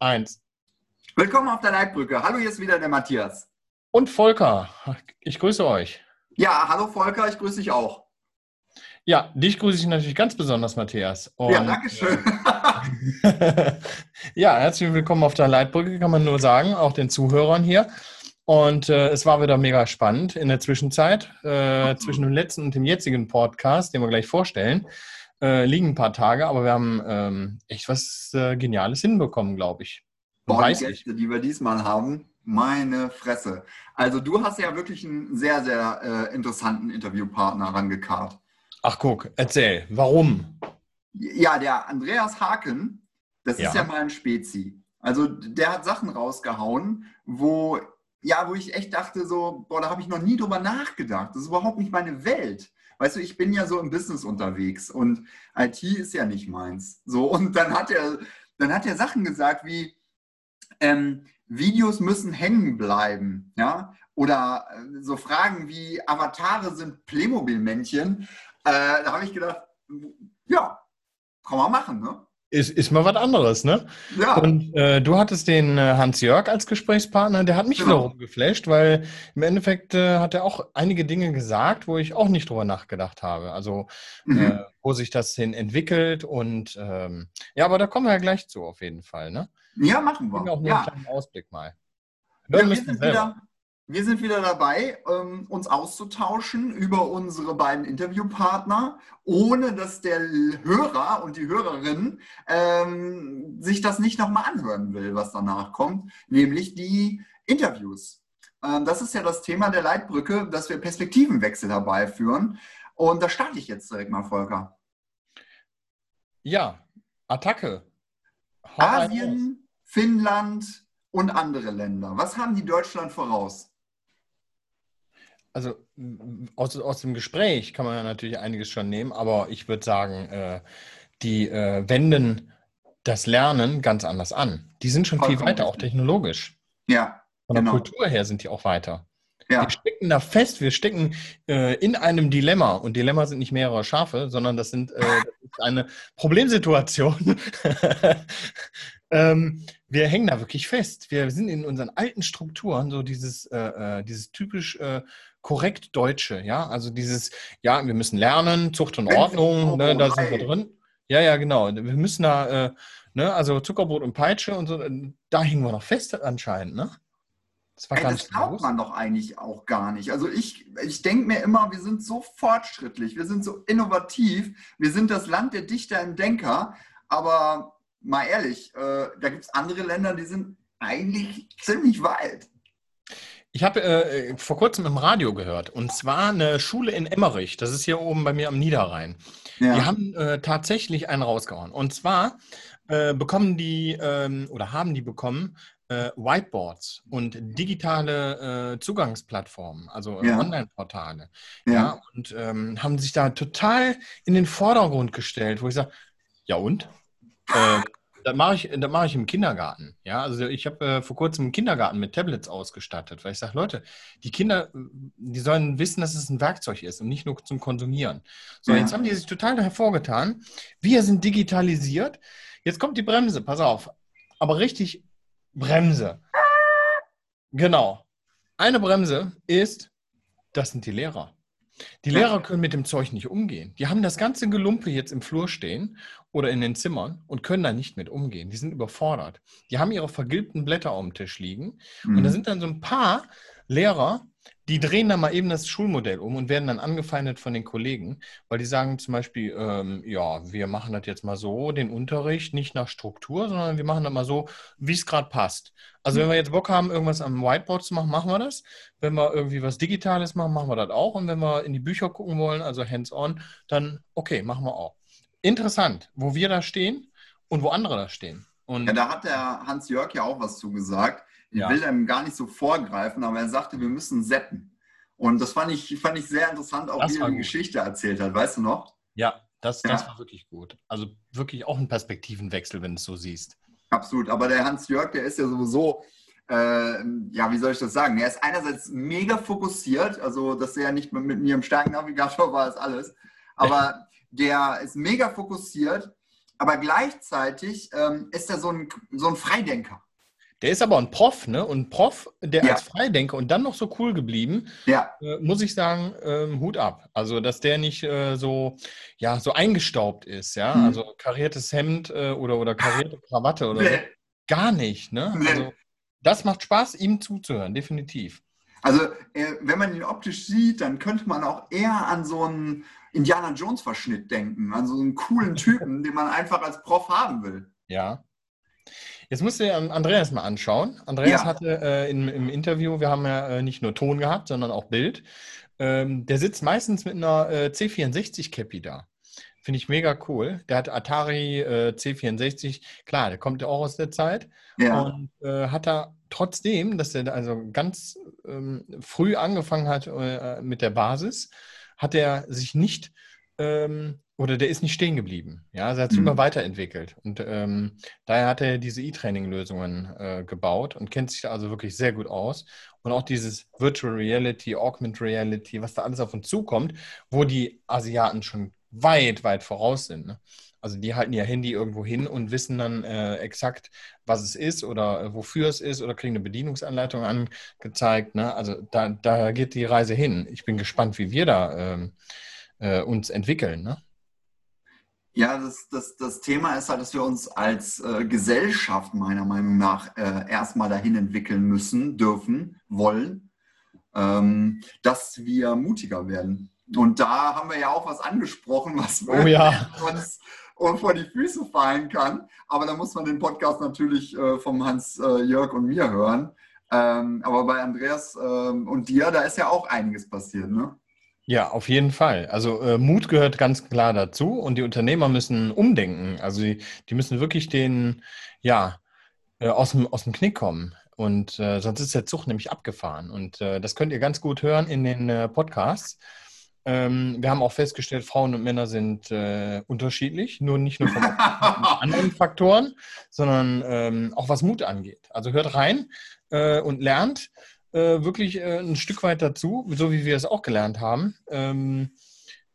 Eins. Willkommen auf der Leitbrücke. Hallo, hier ist wieder der Matthias. Und Volker. Ich grüße euch. Ja, hallo Volker, ich grüße dich auch. Ja, dich grüße ich natürlich ganz besonders, Matthias. Und, ja, danke schön. ja, herzlich willkommen auf der Leitbrücke, kann man nur sagen, auch den Zuhörern hier. Und äh, es war wieder mega spannend in der Zwischenzeit. Äh, zwischen dem letzten und dem jetzigen Podcast, den wir gleich vorstellen, äh, liegen ein paar Tage, aber wir haben ähm, echt was äh, Geniales hinbekommen, glaube ich. Boah, die Gäste, die wir diesmal haben, meine Fresse. Also du hast ja wirklich einen sehr, sehr äh, interessanten Interviewpartner rangekarrt. Ach guck, erzähl, warum? Ja, der Andreas Haken, das ja. ist ja mal ein Spezi. Also der hat Sachen rausgehauen, wo, ja, wo ich echt dachte so, boah, da habe ich noch nie drüber nachgedacht. Das ist überhaupt nicht meine Welt. Weißt du, ich bin ja so im Business unterwegs und IT ist ja nicht meins. So, und dann hat er, dann hat er Sachen gesagt wie, ähm, Videos müssen hängen bleiben, ja, oder äh, so Fragen wie Avatare sind Playmobil-Männchen, äh, da habe ich gedacht, ja, kann man machen, ne? Ist, ist mal was anderes, ne? Ja. Und äh, du hattest den äh, Hans-Jörg als Gesprächspartner, der hat mich genau. wiederum geflasht, weil im Endeffekt äh, hat er auch einige Dinge gesagt, wo ich auch nicht drüber nachgedacht habe. Also, mhm. Äh, wo sich das hin entwickelt und ähm, ja, aber da kommen wir ja gleich zu, auf jeden Fall, ne? Ja, machen wir. Ich auch nur ja. einen kleinen Ausblick mal. Ja, wir, sind wieder, wir, sind wieder, dabei, ähm, uns auszutauschen über unsere beiden Interviewpartner, ohne dass der Hörer und die Hörerin ähm, sich das nicht nochmal anhören will, was danach kommt, nämlich die Interviews. Ähm, das ist ja das Thema der Leitbrücke, dass wir Perspektivenwechsel herbeiführen. Und da starte ich jetzt direkt mal, Volker. Ja, Attacke. Hau Asien, Finnland und andere Länder. Was haben die Deutschland voraus? Also aus, aus dem Gespräch kann man ja natürlich einiges schon nehmen, aber ich würde sagen, äh, die äh, wenden das Lernen ganz anders an. Die sind schon Vollkommen viel weiter, auch technologisch. Ja. Von der genau. Kultur her sind die auch weiter. Ja. Wir stecken da fest, wir stecken äh, in einem Dilemma. Und Dilemma sind nicht mehrere Schafe, sondern das, sind, äh, das ist eine Problemsituation. ähm, wir hängen da wirklich fest. Wir sind in unseren alten Strukturen, so dieses, äh, äh dieses typisch äh, korrekt Deutsche, ja. Also dieses, ja, wir müssen lernen, Zucht und Ordnung, ne, da sind wir drin. Ja, ja, genau. Wir müssen da, äh, ne, also Zuckerbrot und Peitsche und so, da hängen wir noch fest anscheinend, ne? Das, war Ey, das glaubt man doch eigentlich auch gar nicht. Also ich, ich denke mir immer, wir sind so fortschrittlich, wir sind so innovativ, wir sind das Land der Dichter und Denker, aber mal ehrlich, äh, da gibt es andere Länder, die sind eigentlich ziemlich weit. Ich habe äh, vor kurzem im Radio gehört, und zwar eine Schule in Emmerich, das ist hier oben bei mir am Niederrhein. Ja. Die haben äh, tatsächlich einen rausgehauen. Und zwar äh, bekommen die ähm, oder haben die bekommen äh, Whiteboards und digitale äh, Zugangsplattformen, also ja. Online-Portale. Ja. ja. und ähm, haben sich da total in den Vordergrund gestellt, wo ich sage, ja und? Äh, das mache ich, mach ich im Kindergarten. Ja, also ich habe äh, vor kurzem einen Kindergarten mit Tablets ausgestattet, weil ich sage, Leute, die Kinder, die sollen wissen, dass es ein Werkzeug ist und nicht nur zum Konsumieren. So, ja. jetzt haben die sich total hervorgetan. Wir sind digitalisiert. Jetzt kommt die Bremse, pass auf. Aber richtig Bremse. Genau. Eine Bremse ist, das sind die Lehrer. Die Lehrer können mit dem Zeug nicht umgehen. Die haben das ganze Gelumpe jetzt im Flur stehen oder in den Zimmern und können da nicht mit umgehen. Die sind überfordert. Die haben ihre vergilbten Blätter auf dem Tisch liegen. Mhm. Und da mhm. sind dann so ein paar Lehrer, die drehen dann mal eben das Schulmodell um und werden dann angefeindet von den Kollegen, weil die sagen zum Beispiel, ähm, ja, wir machen das jetzt mal so, den Unterricht nicht nach Struktur, sondern wir machen das mal so, wie es gerade passt. Also wenn wir jetzt Bock haben, irgendwas am Whiteboard zu machen, machen wir das. Wenn wir irgendwie was Digitales machen, machen wir das auch. Und wenn wir in die Bücher gucken wollen, also hands-on, dann okay, machen wir auch. Interessant, wo wir da stehen und wo andere da stehen. Und ja, da hat der Hans-Jörg ja auch was zu gesagt. Ich ja. will einem gar nicht so vorgreifen, aber er sagte, wir müssen seppen. Und das fand ich, fand ich sehr interessant, auch das wie er die gut. Geschichte erzählt hat. Weißt du noch? Ja, das, das ja. war wirklich gut. Also wirklich auch ein Perspektivenwechsel, wenn du es so siehst. Absolut. Aber der Hans-Jörg, der ist ja sowieso, äh, ja, wie soll ich das sagen? Er ist einerseits mega fokussiert, also dass er nicht mit mir im Stärkennavigator war, ist alles. Aber der ist mega fokussiert aber gleichzeitig ähm, ist er so ein, so ein Freidenker. Der ist aber ein Prof, ne? Und Prof, der ja. als Freidenker und dann noch so cool geblieben, ja. äh, muss ich sagen, ähm, Hut ab. Also, dass der nicht äh, so, ja, so eingestaubt ist, ja. Hm. Also kariertes Hemd äh, oder, oder karierte Krawatte oder nee. so. Gar nicht, ne? Nee. Also, das macht Spaß, ihm zuzuhören, definitiv. Also, äh, wenn man ihn optisch sieht, dann könnte man auch eher an so einen Indiana Jones-Verschnitt denken, an so einen coolen Typen, den man einfach als Prof haben will. Ja. Jetzt musst du dir Andreas mal anschauen. Andreas ja. hatte äh, im, im, Interview, wir haben ja äh, nicht nur Ton gehabt, sondern auch Bild. Ähm, der sitzt meistens mit einer äh, C64-Cappy da. Finde ich mega cool. Der hat Atari äh, C64, klar, der kommt ja auch aus der Zeit. Ja. Und äh, hat da trotzdem, dass er also ganz ähm, früh angefangen hat äh, mit der Basis, hat er sich nicht ähm, oder der ist nicht stehen geblieben. Ja, also er hat sich mhm. immer weiterentwickelt. Und ähm, daher hat er diese E-Training-Lösungen äh, gebaut und kennt sich also wirklich sehr gut aus. Und auch dieses Virtual Reality, Augmented Reality, was da alles auf uns zukommt, wo die Asiaten schon weit, weit voraus sind. Ne? Also die halten ihr Handy irgendwo hin und wissen dann äh, exakt, was es ist oder äh, wofür es ist oder kriegen eine Bedienungsanleitung angezeigt. Ne? Also da, da geht die Reise hin. Ich bin gespannt, wie wir da ähm, äh, uns entwickeln. Ne? Ja, das, das, das Thema ist halt, dass wir uns als äh, Gesellschaft meiner Meinung nach äh, erstmal dahin entwickeln müssen, dürfen, wollen, ähm, dass wir mutiger werden. Und da haben wir ja auch was angesprochen, was oh, ja. uns vor die Füße fallen kann. Aber da muss man den Podcast natürlich äh, vom Hans äh, Jörg und mir hören. Ähm, aber bei Andreas ähm, und dir, da ist ja auch einiges passiert, ne? Ja, auf jeden Fall. Also äh, Mut gehört ganz klar dazu und die Unternehmer müssen umdenken. Also die, die müssen wirklich den, ja, äh, aus, dem, aus dem Knick kommen. Und äh, sonst ist der Zug nämlich abgefahren. Und äh, das könnt ihr ganz gut hören in den äh, Podcasts. Ähm, wir haben auch festgestellt, Frauen und Männer sind äh, unterschiedlich, nur nicht nur von anderen Faktoren, sondern ähm, auch was Mut angeht. Also hört rein und lernt äh, wirklich äh, ein Stück weit dazu, so wie wir es auch gelernt haben, ähm,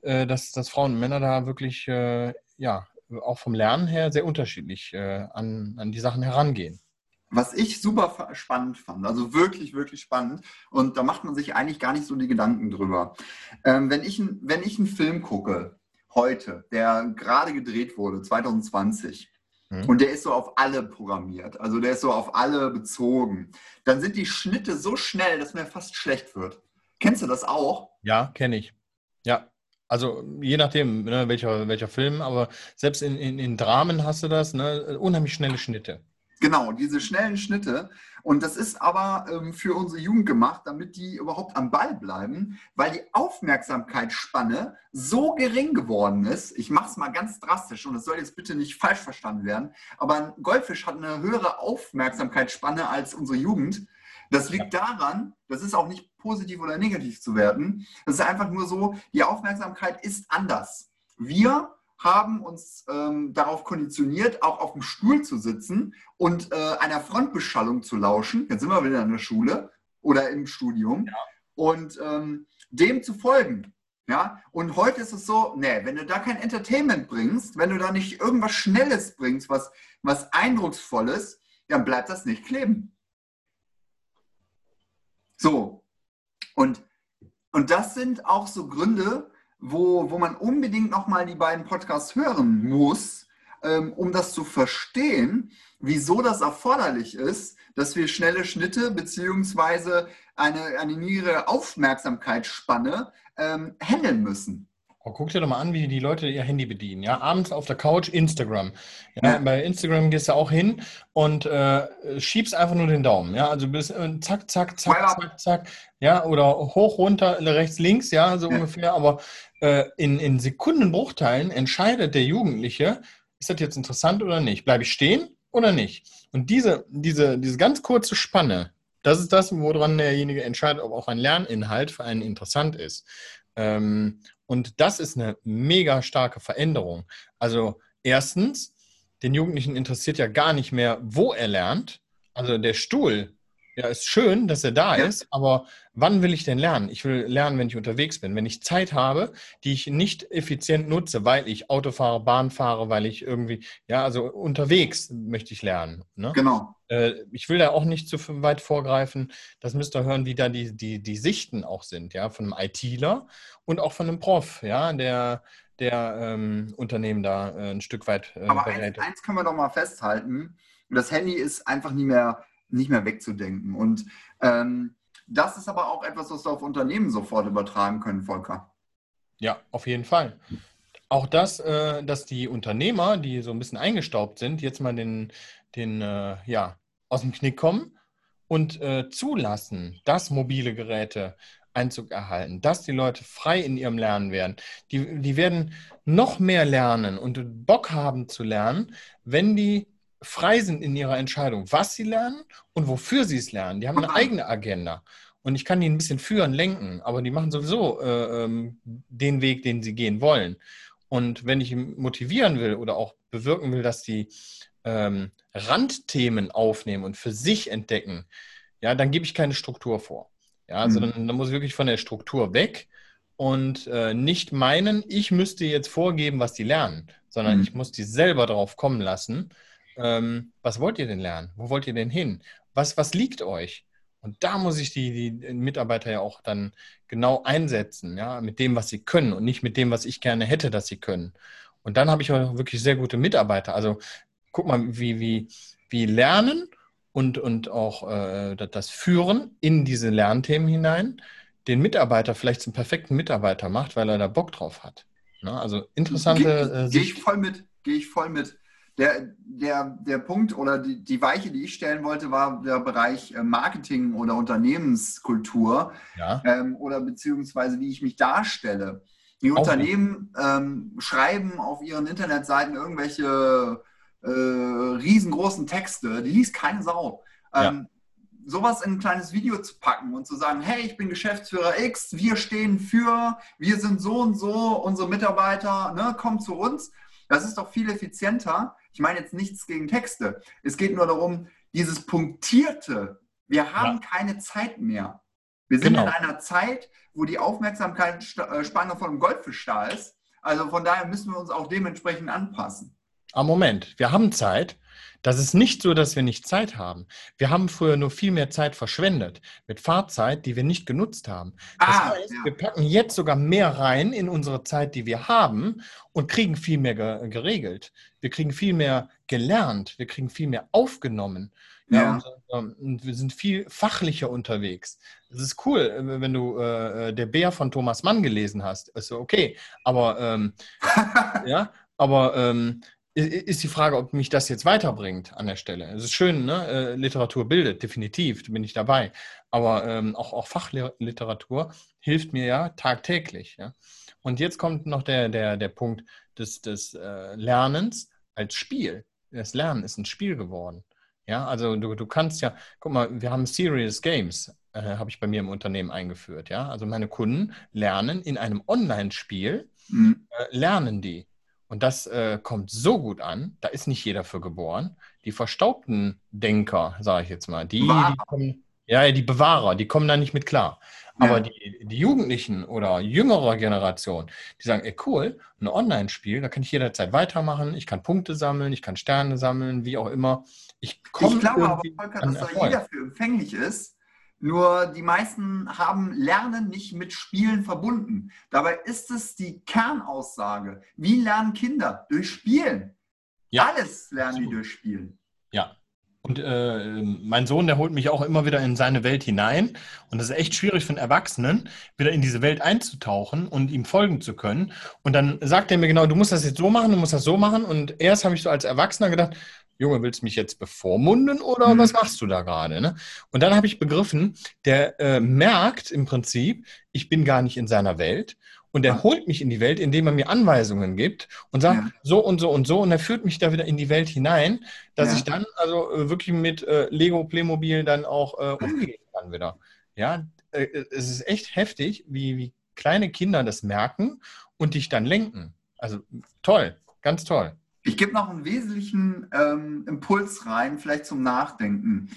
äh, dass, dass Frauen und Männer da wirklich, äh, ja, auch vom Lernen her sehr unterschiedlich äh, an, an die Sachen herangehen. Was ich super spannend fand, also wirklich, wirklich spannend, und da macht man sich eigentlich gar nicht so die Gedanken drüber. Ähm, wenn, ich, wenn ich einen Film gucke, heute, der gerade gedreht wurde, 2020, Mhm. Und der ist so auf alle programmiert. Also der ist so auf alle bezogen. Dann sind die Schnitte so schnell, dass mir fast schlecht wird. Kennst du das auch? Ja, kenne ich. Ja. Also je nachdem, ne, welcher, welcher Film, aber selbst in, in, in Dramen hast du das, ne, unheimlich schnelle Schnitte. Genau, diese schnellen Schnitte. Und das ist aber ähm, für unsere Jugend gemacht, damit die überhaupt am Ball bleiben, weil die Aufmerksamkeitsspanne so gering geworden ist. Ich mache es mal ganz drastisch und es soll jetzt bitte nicht falsch verstanden werden, aber ein Goldfisch hat eine höhere Aufmerksamkeitsspanne als unsere Jugend. Das liegt daran, das ist auch nicht positiv oder negativ zu werten. Das ist einfach nur so, die Aufmerksamkeit ist anders. Wir haben uns ähm, darauf konditioniert, auch auf dem Stuhl zu sitzen und äh, einer Frontbeschallung zu lauschen. Jetzt sind wir wieder in der Schule oder im Studium ja. und ähm, dem zu folgen. Ja, und heute ist es so, nee, wenn du da kein Entertainment bringst, wenn du da nicht irgendwas Schnelles bringst, was, was Eindrucksvolles, dann bleibt das nicht kleben. So. Und, und das sind auch so Gründe, wo, wo man unbedingt nochmal die beiden Podcasts hören muss, ähm, um das zu verstehen, wieso das erforderlich ist, dass wir schnelle Schnitte beziehungsweise eine, eine niedrige Aufmerksamkeitsspanne ähm, handeln müssen. Oh, guck dir doch mal an, wie die Leute ihr Handy bedienen. Ja, abends auf der Couch Instagram. Ja, ja. Bei Instagram gehst du auch hin und äh, schiebst einfach nur den Daumen. Ja, also bis äh, zack, zack, zack, zack, zack. Ja, oder hoch, runter, rechts, links. Ja, so ja. ungefähr. Aber äh, in, in Sekundenbruchteilen entscheidet der Jugendliche, ist das jetzt interessant oder nicht? Bleibe ich stehen oder nicht? Und diese, diese, diese ganz kurze Spanne, das ist das, woran derjenige entscheidet, ob auch ein Lerninhalt für einen interessant ist. Ähm, und das ist eine mega starke Veränderung. Also erstens, den Jugendlichen interessiert ja gar nicht mehr, wo er lernt. Also der Stuhl Ja, ist schön, dass er da ja. ist, aber wann will ich denn lernen? Ich will lernen, wenn ich unterwegs bin. Wenn ich Zeit habe, die ich nicht effizient nutze, weil ich Auto fahre, Bahn fahre, weil ich irgendwie, ja, also unterwegs möchte ich lernen. Ne? Genau. Äh, ich will da auch nicht zu weit vorgreifen. Das müsst ihr hören, wie da die, die, die Sichten auch sind, ja, von einem ITler und auch von einem Prof, ja, der, der ähm, Unternehmen da äh, ein Stück weit äh, Aber eins, eins können wir doch mal festhalten. Das Handy ist einfach nie mehr nicht mehr wegzudenken. Und ähm, das ist aber auch etwas, was wir auf Unternehmen sofort übertragen können, Volker. Ja, auf jeden Fall. Auch das, äh, dass die Unternehmer, die so ein bisschen eingestaubt sind, jetzt mal den, den äh, ja, aus dem Knick kommen und äh, zulassen, dass mobile Geräte Einzug erhalten, dass die Leute frei in ihrem Lernen werden. Die, die werden noch mehr lernen und Bock haben zu lernen, wenn die frei sind in ihrer Entscheidung, was sie lernen und wofür sie es lernen. Die haben eine eigene Agenda. Und ich kann die ein bisschen führen, lenken, aber die machen sowieso äh, ähm, den Weg, den sie gehen wollen. Und wenn ich motivieren will oder auch bewirken will, dass die ähm, Randthemen aufnehmen und für sich entdecken, ja, dann gebe ich keine Struktur vor. Ja, also mhm. dann, dann, muss ich wirklich von der Struktur weg und äh, nicht meinen, ich müsste jetzt vorgeben, was die lernen, sondern mhm. ich muss die selber darauf kommen lassen ähm, was wollt ihr denn lernen? Wo wollt ihr denn hin? Was, was liegt euch? Und da muss ich die, die Mitarbeiter ja auch dann genau einsetzen, ja, mit dem, was sie können und nicht mit dem, was ich gerne hätte, dass sie können. Und dann habe ich auch wirklich sehr gute Mitarbeiter. Also guck mal, wie, wie, wie Lernen und, und auch äh, das Führen in diese Lernthemen hinein den Mitarbeiter vielleicht zum perfekten Mitarbeiter macht, weil er da Bock drauf hat. Ne? Also interessante Gehe äh, geh ich voll mit, gehe ich voll mit. Der, der, der Punkt oder die, die Weiche, die ich stellen wollte, war der Bereich äh, Marketing oder Unternehmenskultur ja. ähm, oder beziehungsweise wie ich mich darstelle. Die Auch Unternehmen ähm, schreiben auf ihren Internetseiten irgendwelche äh, riesengroßen Texte, die liest keine Sau. Ähm, ja. Sowas in ein kleines Video zu packen und zu sagen, hey, ich bin Geschäftsführer X, wir stehen für, wir sind so und so, unsere Mitarbeiter, ne, kommen zu uns. Das ist doch viel effizienter, ich meine jetzt nichts gegen Texte. Es geht nur darum, dieses Punktierte. Wir haben ja. keine Zeit mehr. Wir sind genau. in einer Zeit, wo die Aufmerksamkeitsspanne von einem Goldfisch da ist. Also von daher müssen wir uns auch dementsprechend anpassen. Ah, Moment, wir haben Zeit. Das ist nicht so, dass wir nicht Zeit haben. Wir haben früher nur viel mehr Zeit verschwendet mit Fahrzeit, die wir nicht genutzt haben. Das ah, heißt, ja. wir packen jetzt sogar mehr rein in unsere Zeit, die wir haben und kriegen viel mehr geregelt. Wir kriegen viel mehr gelernt. Wir kriegen viel mehr aufgenommen. Ja, ja. Und, ähm, und, wir sind viel fachlicher unterwegs. Es ist cool, äh, wenn du äh, äh, der Bär von Thomas Mann gelesen hast. Ist so okay. Aber ähm, ja, aber ähm, ist die Frage, ob mich das jetzt weiterbringt an der Stelle. Es ist schön, ne? Äh, Literatur bildet, definitiv, da bin ich dabei. Aber ähm, auch, auch Fachliteratur hilft mir ja tagtäglich. Ja? Und jetzt kommt noch der, der, der Punkt des, des äh, Lernens als Spiel. Das Lernen ist ein Spiel geworden. Ja, also du, du kannst ja, guck mal, wir haben Serious Games, äh, habe ich bei mir im Unternehmen eingeführt. Ja, also meine Kunden lernen in einem Online-Spiel, mhm. äh, lernen die. Und das äh, kommt so gut an, da ist nicht jeder für geboren. Die verstaubten Denker, sage ich jetzt mal, die, die kommen, ja, die Bewahrer, die kommen da nicht mit klar. Aber ja. die, die Jugendlichen oder jüngere Generation, die sagen, ey cool, ein Online-Spiel, da kann ich jederzeit weitermachen, ich kann Punkte sammeln, ich kann Sterne sammeln, wie auch immer. Ich, ich glaube aber, Volker, dass da jeder für empfänglich ist nur die meisten haben Lernen nicht mit Spielen verbunden. Dabei ist es die Kernaussage. Wie lernen Kinder? Durch Spielen. Ja. Alles lernen die durch Spielen. Ja. Und äh, mein Sohn, der holt mich auch immer wieder in seine Welt hinein. Und das ist echt schwierig für einen Erwachsenen, wieder in diese Welt einzutauchen und ihm folgen zu können. Und dann sagt er mir genau, du musst das jetzt so machen, du musst das so machen. Und erst habe ich so als Erwachsener gedacht, Junge, willst du mich jetzt bevormunden oder mhm. was machst du da gerade? Ne? Und dann habe ich begriffen, der äh, merkt im Prinzip, ich bin gar nicht in seiner Welt und er holt mich in die Welt, indem er mir Anweisungen gibt und sagt, ja. so und so und so. Und er führt mich da wieder in die Welt hinein, dass ja. ich dann also äh, wirklich mit äh, Lego Playmobil dann auch äh, umgehen kann wieder. Ja, äh, es ist echt heftig, wie, wie kleine Kinder das merken und dich dann lenken. Also toll, ganz toll. Ich gebe noch einen wesentlichen ähm, Impuls rein, vielleicht zum Nachdenken.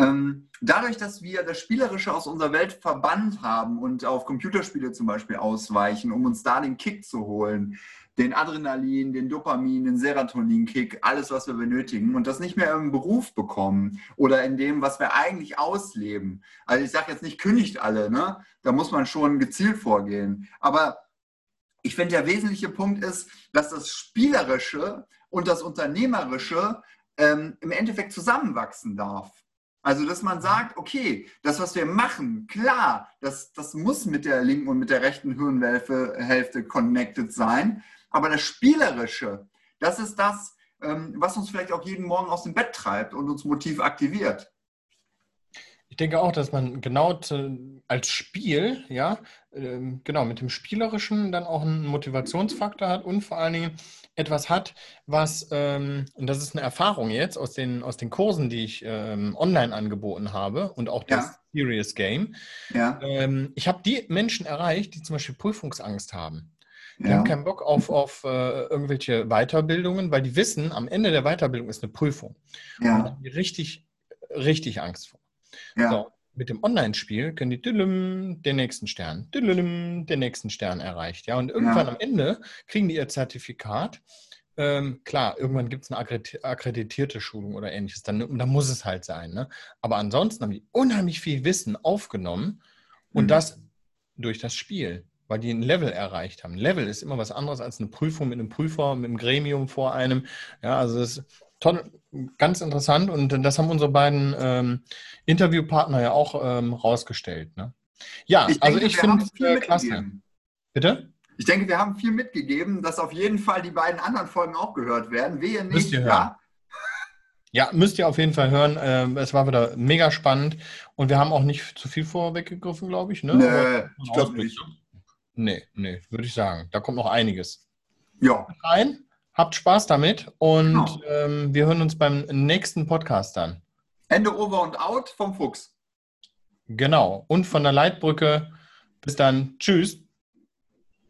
Ähm, dadurch, dass wir das Spielerische aus unserer Welt verbannt haben und auf Computerspiele zum Beispiel ausweichen, um uns da den Kick zu holen, den Adrenalin, den Dopamin, den Serotonin-Kick, alles, was wir benötigen und das nicht mehr im Beruf bekommen oder in dem, was wir eigentlich ausleben. Also ich sage jetzt nicht, kündigt alle, ne? da muss man schon gezielt vorgehen. Aber ich finde, der wesentliche Punkt ist, dass das Spielerische und das Unternehmerische ähm, im Endeffekt zusammenwachsen darf. Also, dass man sagt, okay, das, was wir machen, klar, das, das muss mit der linken und mit der rechten Hirnhälfte connected sein. Aber das Spielerische, das ist das, ähm, was uns vielleicht auch jeden Morgen aus dem Bett treibt und uns Motiv aktiviert. Ich denke auch, dass man genau zu, als Spiel, ja, ähm, genau, mit dem Spielerischen dann auch einen Motivationsfaktor hat und vor allen Dingen etwas hat, was, ähm, und das ist eine Erfahrung jetzt aus den, aus den Kursen, die ich ähm, online angeboten habe und auch das ja. Serious Game. Ja. Ich habe die Menschen erreicht, die zum Beispiel Prüfungsangst haben. Die ja. haben keinen Bock auf, auf äh, irgendwelche Weiterbildungen, weil die wissen, am Ende der Weiterbildung ist eine Prüfung. Ja. Und die richtig, richtig Angst vor. Ja. So, mit dem Online-Spiel können die düllüm, den nächsten Stern, düllüm, den nächsten Stern erreicht. Ja, und irgendwann ja. am Ende kriegen die ihr Zertifikat. Ähm, klar, irgendwann gibt es eine akkreditierte Schulung oder ähnliches, dann, dann muss es halt sein. Ne? Aber ansonsten haben die unheimlich viel Wissen aufgenommen und mhm. das durch das Spiel, weil die ein Level erreicht haben. Ein Level ist immer was anderes als eine Prüfung mit einem Prüfer, mit einem Gremium vor einem. Ja, also das toll, ganz interessant und das haben unsere beiden ähm, Interviewpartner ja auch ähm, rausgestellt. Ne? Ja, ich also denke, ich finde es äh, klasse. Bitte? Ich denke, wir haben viel mitgegeben, dass auf jeden Fall die beiden anderen Folgen auch gehört werden. Wehe nicht, müsst ihr hören. Ja, müsst ihr auf jeden Fall hören. Ähm, es war wieder mega spannend und wir haben auch nicht zu viel vorweggegriffen, glaube ich. Ne? Nee, ich glaube nicht. Nee, nee, würde ich sagen. Da kommt noch einiges. Ja. Rein. Habt Spaß damit und genau. ähm, wir hören uns beim nächsten Podcast dann. Ende over und out vom Fuchs. Genau. Und von der Leitbrücke. Bis dann. Tschüss.